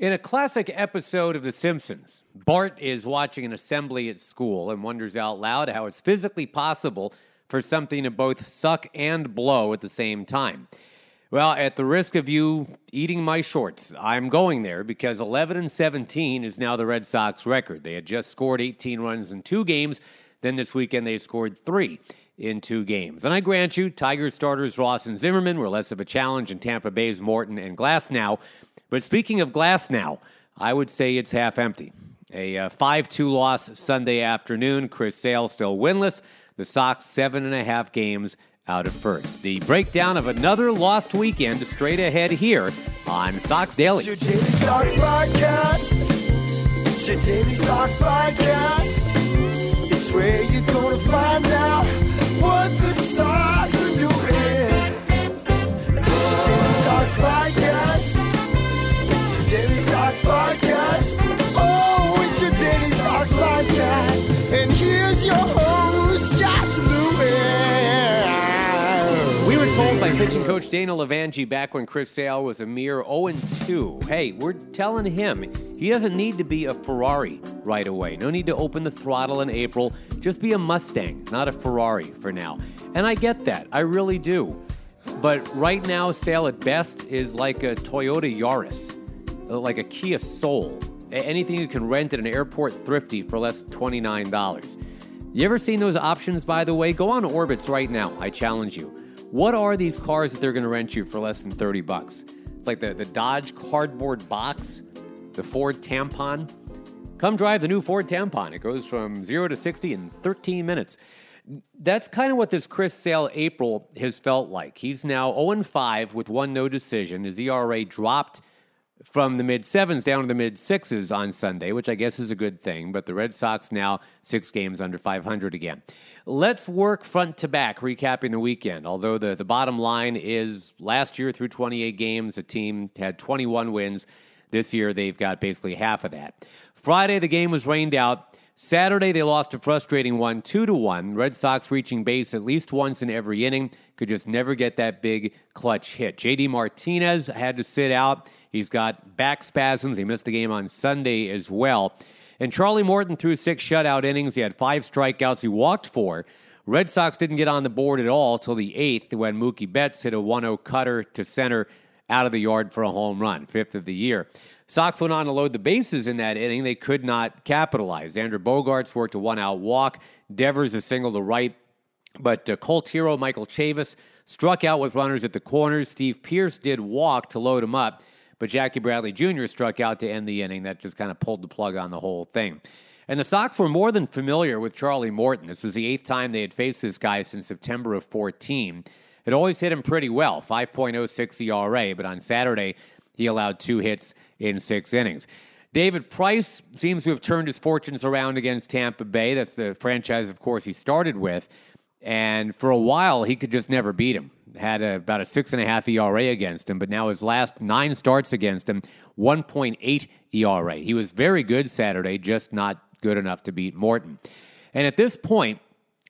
In a classic episode of The Simpsons, Bart is watching an assembly at school and wonders out loud how it's physically possible for something to both suck and blow at the same time. Well, at the risk of you eating my shorts, I'm going there because 11 and 17 is now the Red Sox record. They had just scored 18 runs in two games. Then this weekend they scored three in two games. And I grant you, Tigers starters Ross and Zimmermann were less of a challenge in Tampa Bay's Morton and Glasnow. But speaking of glass now, I would say it's half empty. A uh, 5 2 loss Sunday afternoon. Chris Sale still winless. The Sox seven and a half games out of first. The breakdown of another lost weekend straight ahead here on Sox Daily. It's your Daily Sox podcast. It's your Daily Sox podcast. It's where you're gonna find out what the Sox Daily Sox podcast. Oh, it's your Daily Sox podcast. And here's your host, Josh Lewin. We were told by pitching coach Dana Levangie back when Chris Sale was a mere 0 2. Hey, we're telling him he doesn't need to be a Ferrari right away. No need to open the throttle in April. Just be a Mustang, not a Ferrari for now. And I get that. I really do. But right now, Sale at best is like a Toyota Yaris, like a Kia Soul. Anything you can rent at an airport thrifty for less $29. You ever seen those options, by the way? Go on Orbitz right now. I challenge you. What are these cars that they're going to rent you for less than 30 bucks? It's like the, the Dodge cardboard box, the Ford tampon. Come drive the new Ford tampon. It goes from 0 to 60 in 13 minutes. That's kind of what this Chris Sale April has felt like. He's now 0 5 with one no decision. His ERA dropped from the mid sevens down to the mid sixes on Sunday, which I guess is a good thing. But the Red Sox now six games under 500 again. Let's work front to back, recapping the weekend. Although the, the bottom line is last year through 28 games, the team had 21 wins. This year, they've got basically half of that. Friday, the game was rained out. Saturday, they lost a frustrating one, two to one. Red Sox reaching base at least once in every inning, could just never get that big clutch hit. JD Martinez had to sit out. He's got back spasms. He missed the game on Sunday as well. And Charlie Morton threw six shutout innings. He had five strikeouts. He walked four. Red Sox didn't get on the board at all till the eighth when Mookie Betts hit a 1 0 cutter to center out of the yard for a home run, fifth of the year. Sox went on to load the bases in that inning. They could not capitalize. Xander Bogaerts worked a one out walk. Devers a single to right. But uh, Colt Hero, Michael Chavis struck out with runners at the corners. Steve Pearce did walk to load him up. But Jackie Bradley Jr. struck out to end the inning. That just kind of pulled the plug on the whole thing. And the Sox were more than familiar with Charlie Morton. This was the eighth time they had faced this guy since September of 14. It always hit him pretty well, 5.06 ERA, but on Saturday, he allowed two hits in six innings. David Price seems to have turned his fortunes around against Tampa Bay. That's the franchise, of course, he started with. And for a while, he could just never beat him. Had a, about a six and a half ERA against him, but now his last nine starts against him, 1.8 ERA. He was very good Saturday, just not good enough to beat Morton. And at this point,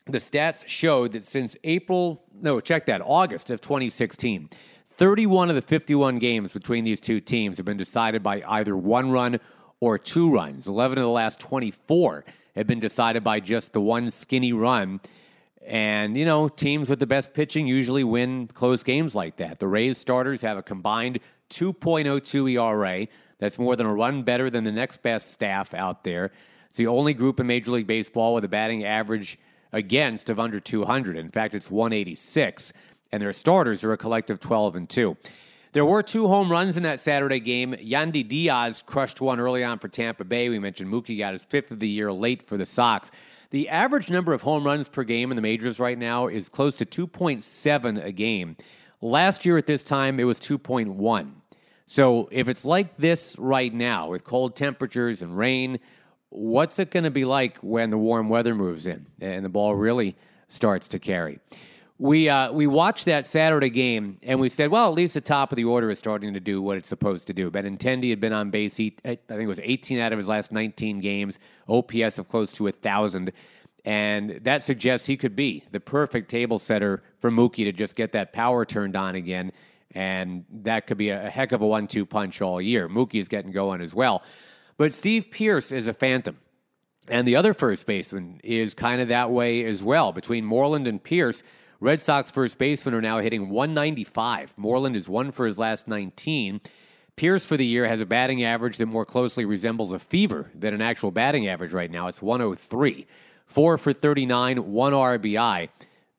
the stats showed that since April, no, check that, August of 2016, 31 of the 51 games between these two teams have been decided by either one run or two runs. 11 of the last 24 have been decided by just the one skinny run. And, you know, teams with the best pitching usually win close games like that. The Rays starters have a combined 2.02 ERA. That's more than a run better than the next best staff out there. It's the only group in Major League Baseball with a batting average against of under 200. In fact, it's 186. And their starters are a collective 12 and 2. There were two home runs in that Saturday game. Yandy Diaz crushed one early on for Tampa Bay. We mentioned Mookie got his fifth of the year late for the Sox. The average number of home runs per game in the majors right now is close to 2.7 a game. Last year at this time, it was 2.1. So if it's like this right now with cold temperatures and rain, what's it going to be like when the warm weather moves in and the ball really starts to carry? We uh, we watched that Saturday game and we said, well, at least the top of the order is starting to do what it's supposed to do. Benintendi had been on base. He, I think it was 18 out of his last 19 games. OPS of close to a thousand, and that suggests he could be the perfect table setter for Mookie to just get that power turned on again, and that could be a, heck of a one-two punch all year. Mookie is getting going as well, but Steve Pearce is a phantom. And the other first baseman is kind of that way as well. Between Moreland and Pearce, Red Sox first basemen are now hitting 195. Moreland is one for his last 19. Pearce for the year has a batting average that more closely resembles a fever than an actual batting average right now. It's 103. Four for 39, one RBI.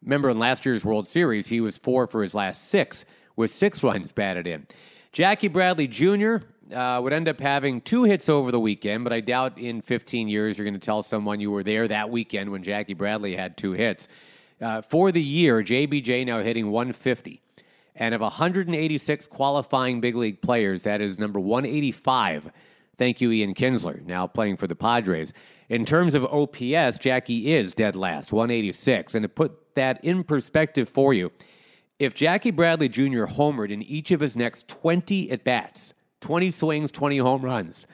Remember in last year's World Series, he was four for his last six with six runs batted in. Jackie Bradley Jr. Uh, would end up having two hits over the weekend, but I doubt in 15 years you're going to tell someone you were there that weekend when Jackie Bradley had two hits. Uh, for the year, JBJ now hitting 150. And of 186 qualifying big league players, that is number 185. Thank you, Ian Kinsler, now playing for the Padres. In terms of OPS, Jackie is dead last, 186. And to put that in perspective for you, if Jackie Bradley Jr. homered in each of his next 20 at bats, 20 swings, 20 home runs,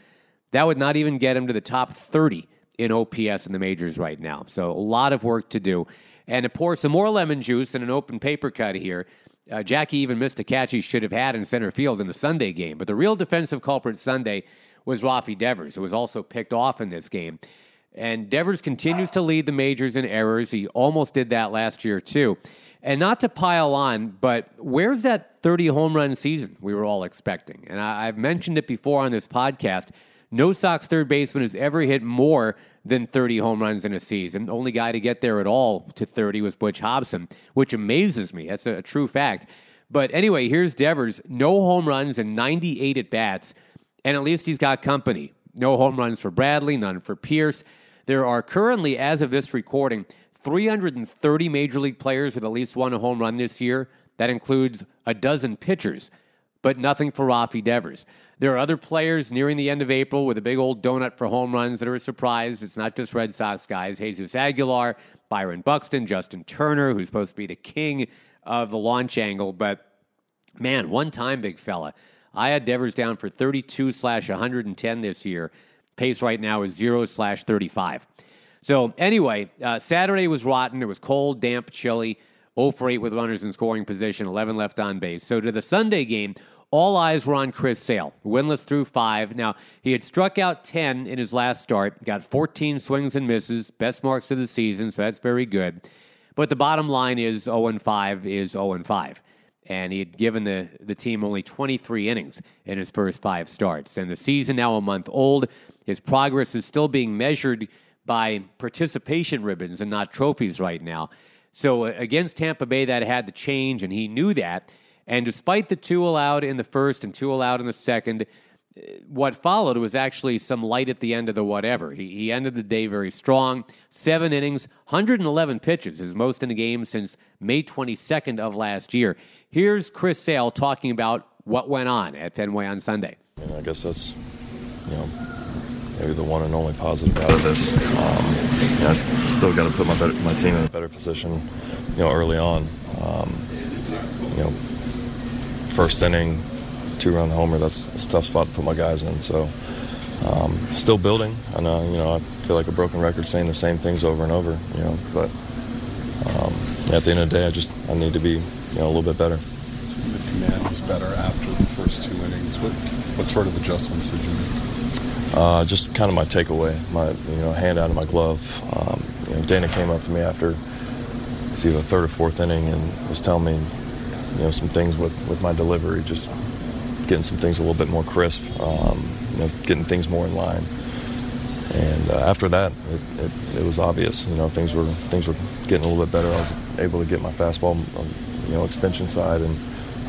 that would not even get him to the top 30 in OPS in the majors right now. So a lot of work to do and to pour some more lemon juice in an open paper cut here. Uh, Jackie even missed a catch he should have had in center field in the Sunday game. But the real defensive culprit Sunday was Rafi Devers, who was also picked off in this game. And Devers continues to lead the majors in errors. He almost did that last year, too. And not to pile on, but where's that 30 home run season we were all expecting? And I, have mentioned it before on this podcast. No Sox third baseman has ever hit more than 30 home runs in a season. The only guy to get there at all to 30 was Butch Hobson, which amazes me. That's a, a true fact. But anyway, here's Devers. No home runs and 98 at bats, and at least he's got company. No home runs for Bradley, none for Pearce. There are currently, as of this recording, 330 major league players with at least one home run this year. That includes a dozen pitchers, but nothing for Rafi Devers. There are other players nearing the end of April with a big old donut for home runs that are a surprise. It's not just Red Sox guys. Jesus Aguilar, Byron Buxton, Justin Turner, who's supposed to be the king of the launch angle. But man, one time, big fella. I had Devers down for 32 slash 110 this year. Pace right now is 0 slash 35. So, anyway, uh, Saturday was rotten. It was cold, damp, chilly. 0 for 8 with runners in scoring position, 11 left on base. So, to the Sunday game, all eyes were on Chris Sale, winless through five. Now, he had struck out 10 in his last start, got 14 swings and misses, best marks of the season, so that's very good. But the bottom line is 0 5 is 0 5. And he had given the, the team only 23 innings in his first five starts. And the season now a month old. His progress is still being measured by participation ribbons and not trophies right now. So uh, against Tampa Bay, that had to change, and he knew that. And despite the two allowed in the first and two allowed in the second, uh, what followed was actually some light at the end of the whatever. He, he ended the day very strong. Seven innings, 111 pitches, his most in a game since May 22nd of last year. Here's Chris Sale talking about what went on at Fenway on Sunday. And I guess that's, you know, maybe the one and only positive out of this. Um, you know, I still got to put my, better, my team in a better position, you know, early on. Um, you know, first inning, two run homer. That's, that's, a tough spot to put my guys in. So, um, still building. I know, you know, I feel like a broken record saying the same things over and over. You know, but um, at the end of the day, I just I need to be you know a little bit better. The command was better after the first two innings. What what sort of adjustments did you make? Uh, just kind of my takeaway, my you know hand out of my glove. Um, you know, Dana came up to me after see the third or fourth inning and was telling me you know some things with, with my delivery, just getting some things a little bit more crisp, um, you know, getting things more in line. And uh, after that, it, it, it, was obvious. You know, things were things were getting a little bit better. I was able to get my fastball, um, you know, extension side, and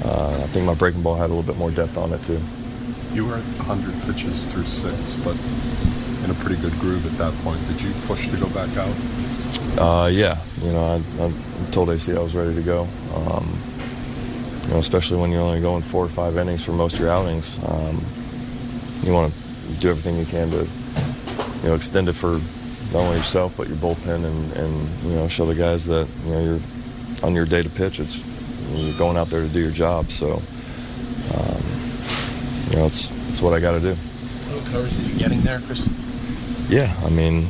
uh, I think my breaking ball had a little bit more depth on it too. You were at 100 pitches through six, but in a pretty good groove at that point. Did you push to go back out? Uh, yeah, you know, I, I told AC I was ready to go. Um, you know, especially when you're only going four or five innings for most of your outings. Um, you want to do everything you can to, you know, extend it for not only yourself but your bullpen and, and you know show the guys that you know you're on your day to pitch. It's you're going out there to do your job. So know it's it's what I got to do. What coverage are you getting there, Chris? Yeah, I mean,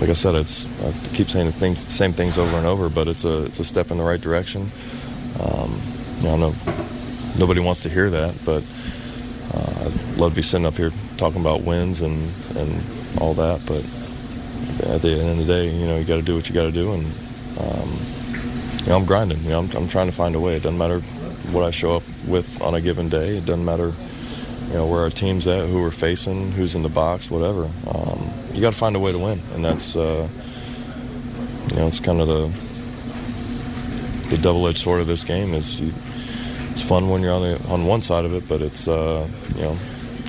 like I said, it's I keep saying the things, same things over and over, but it's a it's a step in the right direction. Um, you know, no, nobody wants to hear that, but uh, I'd love to be sitting up here talking about wins and and all that, but at the end of the day, you know, you got to do what you got to do, and um, you know, I'm grinding. You know, I'm, I'm trying to find a way. It doesn't matter what I show up with on a given day. It doesn't matter, you know, where our team's at, who we're facing, who's in the box, whatever. Um, you got to find a way to win, and that's, uh, you know, it's kind of the the double-edged sword of this game. Is you, it's fun when you're on the on one side of it, but it's uh, you know,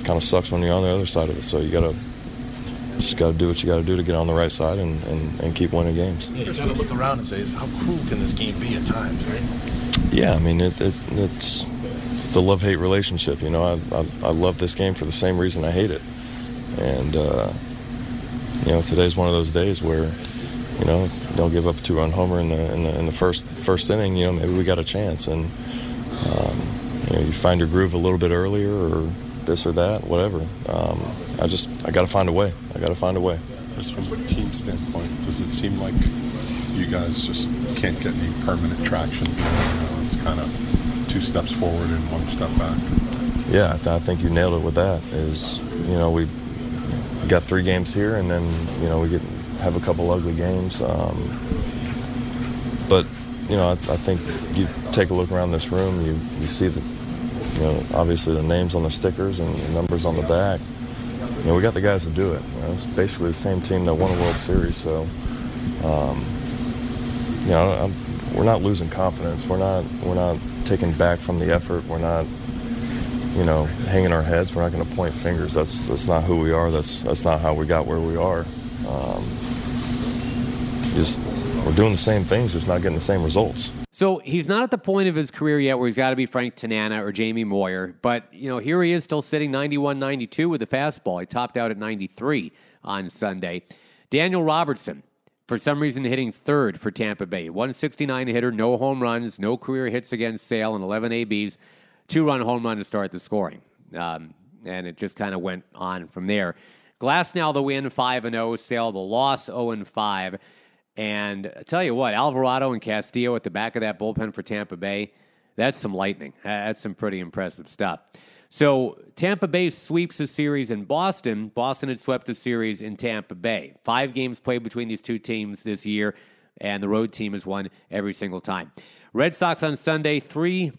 kind of sucks when you're on the other side of it. So you got to just got to do what you got to do to get on the right side and, and, and keep winning games. You got to look around and say, how cruel can this game be at times, right? Yeah, I mean, it, it, it's, it's the love hate relationship. You know, I, I, I, love this game for the same reason I hate it. And, uh, you know, today's one of those days where, you know, they'll give up a two run homer in the, in the, in the first, first inning, you know, maybe we got a chance. And, um, you know, you find your groove a little bit earlier or this or that, whatever. Um, I just I got to find a way. I got to find a way. Just from a team standpoint, does it seem like you guys just can't get any permanent traction? It's kind of two steps forward and one step back. Yeah, I, th- I think you nailed it with that. Is you know we got three games here, and then you know we get have a couple ugly games. Um, but you know, I, I, think you take a look around this room, you you see the you know obviously the names on the stickers and the numbers on the back you know, we got the guys to do it. You know, it's basically the same team that won a World Series. So, um, you know, I'm, we're not losing confidence. We're not we're not taking back from the effort. We're not, you know, hanging our heads. We're not going to point fingers. That's that's not who we are. That's that's not how we got where we are. Um, just we're doing the same things, just not getting the same results. So he's not at the point of his career yet where he's got to be Frank Tanana or Jamie Moyer, but you know here he is still sitting 91-92 with the fastball. He topped out at 93 on Sunday. Daniel Robertson, for some reason, hitting third for Tampa Bay. 169 hitter, no home runs, no career hits against Sale, and 11 ABs. Two run home run to start the scoring. Um, and it just kind of went on from there. Glass now the win, 5 0. Sale the loss, 0 5. And I tell you what, Alvarado and Castillo at the back of that bullpen for Tampa Bay, that's some lightning. That's some pretty impressive stuff. So Tampa Bay sweeps a series in Boston. Boston had swept a series in Tampa Bay. Five games played between these two teams this year, and the road team has won every single time. Red Sox on Sunday, three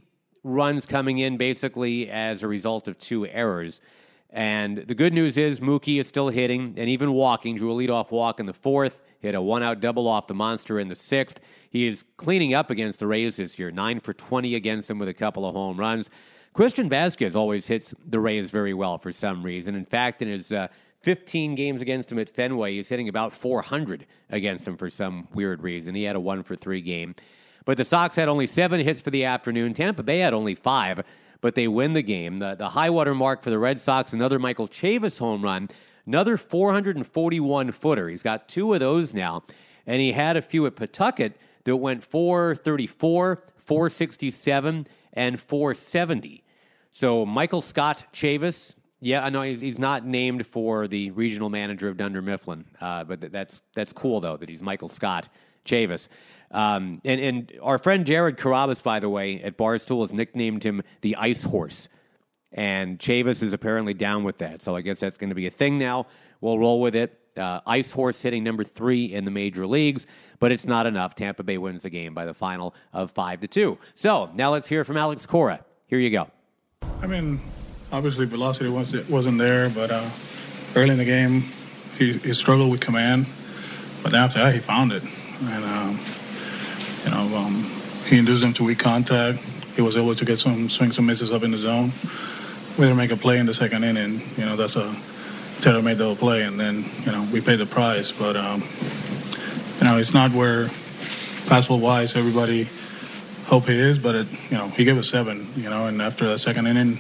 runs coming in basically as a result of two errors. And the good news is Mookie is still hitting and even walking. Drew a leadoff walk in the fourth. Hit a one out double off the monster in the sixth. He is cleaning up against the Rays this year, nine for 20 against them with a couple of home runs. Christian Vazquez always hits the Rays very well for some reason. In fact, in his uh, 15 games against him at Fenway, he's hitting about 400 against him for some weird reason. He had a one for three game. But the Sox had only seven hits for the afternoon. Tampa Bay had only five, but they win the game. The, the high water mark for the Red Sox, another Michael Chavis home run Another 441 footer. He's got two of those now. And he had a few at Pawtucket that went 434, 467, and 470. So Michael Scott Chavis, yeah, I know he's, he's not named for the regional manager of Dunder Mifflin, uh, but that's that's cool though that he's Michael Scott Chavis. Um, and, and our friend Jared Carrabis, by the way, at Barstool has nicknamed him the Ice Horse and Chavis is apparently down with that. So I guess that's going to be a thing now. We'll roll with it. Uh, Ice Horse hitting number three in the major leagues, but it's not enough. Tampa Bay wins the game by the final of five to two. So now let's hear from Alex Cora. Here you go. I mean, obviously velocity wasn't wasn't there, but uh, early in the game he, he, struggled with command, but after that he found it, and um, you know um, he induced him to weak contact. He was able to get some swings and misses up in the zone we didn't make a play in the second inning. You know, that's a Taylor made the play, and then you know we paid the price. But um, you know, it's not where fastball wise everybody hope he is, but it, you know he gave us seven. You know, and after the second inning,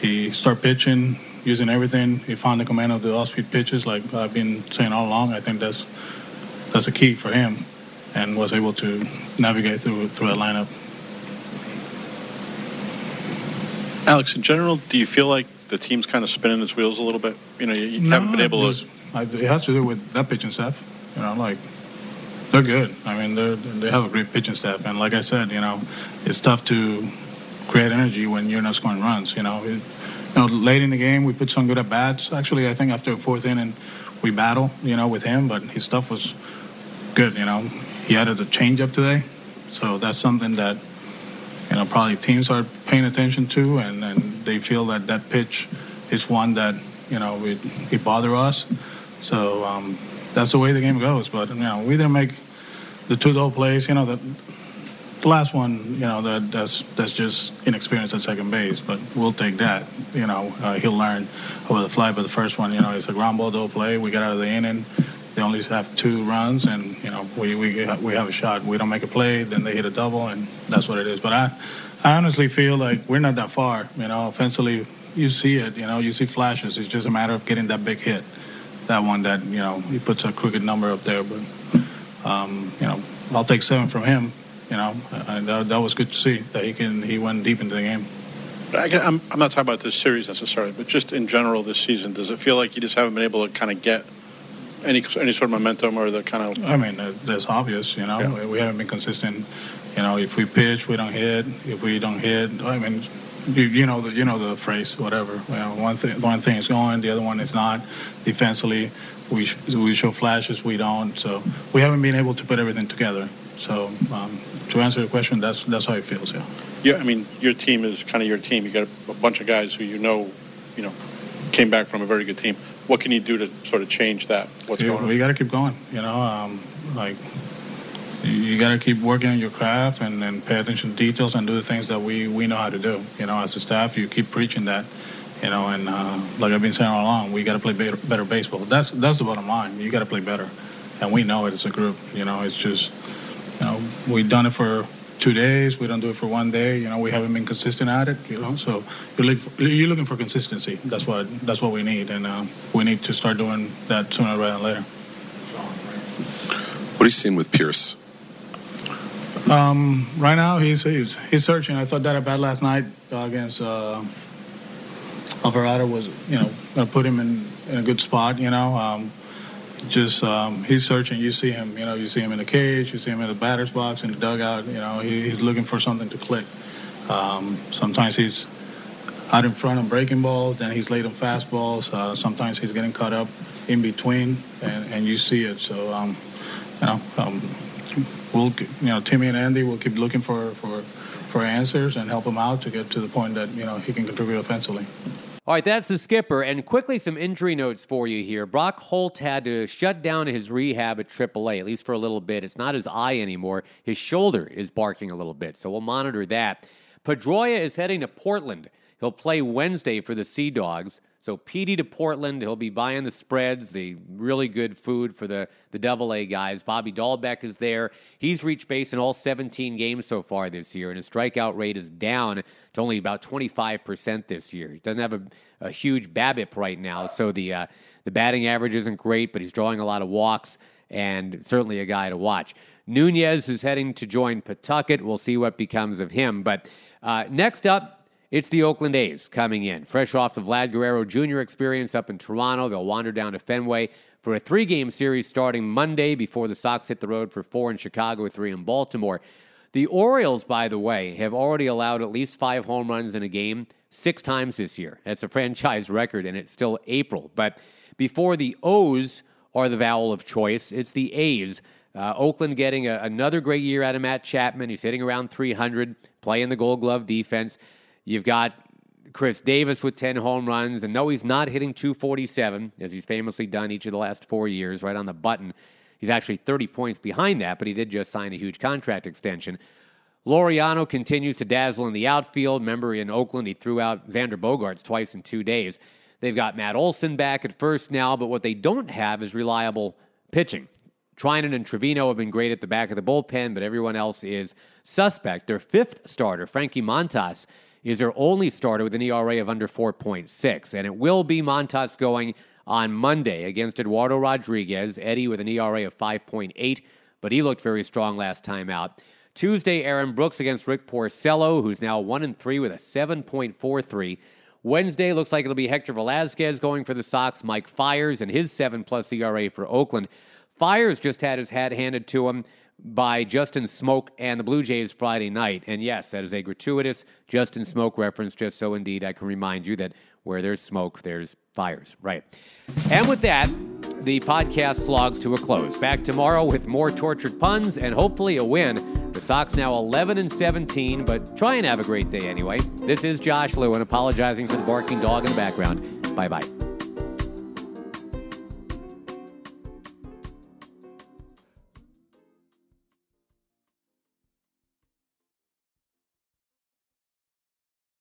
he started pitching, using everything. He found the command of the off-speed pitches, like I've been saying all along. I think that's that's a key for him, and was able to navigate through through that lineup. Alex, in general, do you feel like the team's kind of spinning its wheels a little bit? You know, you, you No, haven't been able to. I, it has to do with that pitching staff. You know, like they're good. I mean, they they have a great pitching staff, and like I said, you know, it's tough to create energy when you're not scoring runs. You know, it, you know, late in the game we put some good at bats. Actually, I think after the fourth inning we battle, you know, with him, but his stuff was good. You know, he added a changeup today, so that's something that you know probably teams are paying attention to, and, and they feel that that pitch is one that you know it, it bother us. So um, that's the way the game goes. But you know, we didn't make the two double plays. You know, the, the last one, you know, that that's that's just inexperience at second base. But we'll take that. You know, uh, he'll learn over the fly. But the first one, you know, it's a ground ball double play. We got out of the inning. They only have two runs, and you know, we we we have a shot. We don't make a play, then they hit a double, and that's what it is. But I, I honestly feel like we're not that far. You know, offensively, you see it. You know, you see flashes. It's just a matter of getting that big hit. That one that you know he puts a crooked number up there, but um, you know I'll take seven from him. You know, and that, that was good to see that he can he went deep into the game. I, am I'm not talking about this series necessarily, but just in general this season, does it feel like you just haven't been able to kind of get any any sort of momentum or the kind of I mean, that's obvious. You know, Yeah. we haven't been consistent. You know, if we pitch, we don't hit. If we don't hit, I mean, you, you know the you know the phrase, whatever. You know, one thing one thing is going, the other one is not. Defensively, we sh- we show flashes, we don't. So we haven't been able to put everything together. So um, to answer your question, that's that's how it feels. Yeah. Yeah, I mean, your team is kind of your team. You got a bunch of guys who you know, you know, came back from a very good team. What can you do to sort of change that? What's Yeah, going on? We got to keep going. You know, um, like you, got to keep working on your craft and, and pay attention to details and do the things that we, we know how to do. You know, as a staff, you keep preaching that. You know, and uh, like I've been saying all along, we got to play better, better baseball. That's that's the bottom line. You got to play better, and we know it as a group. You know, it's just you know we've done it for two days. We don't do it for one day. You know, we haven't been consistent at it. You know, so you're, for, you're looking for consistency. That's what that's what we need, and uh, we need to start doing that sooner rather than later. What are you seeing with Pearce? Um, right now, he's, he's he's searching. I thought that at bat last night uh, against uh, Alvarado was, you know, going to put him in, in a good spot. You know, um, just um, he's searching. You see him. You know, you see him in the cage. You see him in the batter's box in the dugout. You know, he, he's looking for something to click. Um, sometimes he's out in front of breaking balls. Then he's late on fastballs. Uh, sometimes he's getting caught up in between, and, and you see it. So, um, you know. We'll you know Timmy and Andy will keep looking for for for answers and help him out to get to the point that you know he can contribute offensively. All right, that's the skipper. And quickly, some injury notes for you here. Brock Holt had to shut down his rehab at AAA, at least for a little bit. It's not his eye anymore. His shoulder is barking a little bit, so we'll monitor that. Pedroia is heading to Portland. He'll play Wednesday for the Sea Dogs. So PD to Portland. He'll be buying the spreads, the really good food for the the Double A guys. Bobby Dalbec is there. He's reached base in all 17 games so far this year, and his strikeout rate is down to only about 25 percent this year. He doesn't have a, a huge BABIP right now, so the uh, the batting average isn't great, but he's drawing a lot of walks and certainly a guy to watch. Nunez is heading to join Pawtucket. We'll see what becomes of him. But uh, next up, it's the Oakland A's coming in, fresh off the Vlad Guerrero Jr. experience up in Toronto. They'll wander down to Fenway for a three game series starting Monday before the Sox hit the road for four in Chicago, three in Baltimore. The Orioles, by the way, have already allowed at least five home runs in a game six times this year. That's a franchise record, and it's still April. But before the O's are the vowel of choice, it's the A's. Uh, Oakland getting a, another great year out of Matt Chapman. He's hitting around 300, playing the gold glove defense. You've got Khris Davis with 10 home runs, and no, he's not hitting 247, as he's famously done each of the last four years, right on the button. He's actually 30 points behind that, but he did just sign a huge contract extension. Laureano continues to dazzle in the outfield. Remember, in Oakland, he threw out Xander Bogaerts twice in two days. They've got Matt Olson back at first now, but what they don't have is reliable pitching. Treinen and Trivino have been great at the back of the bullpen, but everyone else is suspect. Their fifth starter, Frankie Montas, is their only starter with an ERA of under 4.6. And it will be Montas going on Monday against Eduardo Rodriguez. Eddie with an ERA of 5.8, but he looked very strong last time out. Tuesday, Aaron Brooks against Rick Porcello, who's now 1 and 3 with a 7.43. Wednesday looks like it'll be Hector Velazquez going for the Sox, Mike Fiers, and his 7 plus ERA for Oakland. Fiers just had his hat handed to him by Justin Smoak and the Blue Jays Friday night. And yes, that is a gratuitous Justin Smoak reference, just so indeed I can remind you that where there's smoke, there's fires. Right. And with that, the podcast slogs to a close. Back tomorrow with more tortured puns and hopefully a win. The Sox now 11 and 17, but try and have a great day anyway. This is Josh Lewin apologizing for the barking dog in the background. Bye bye.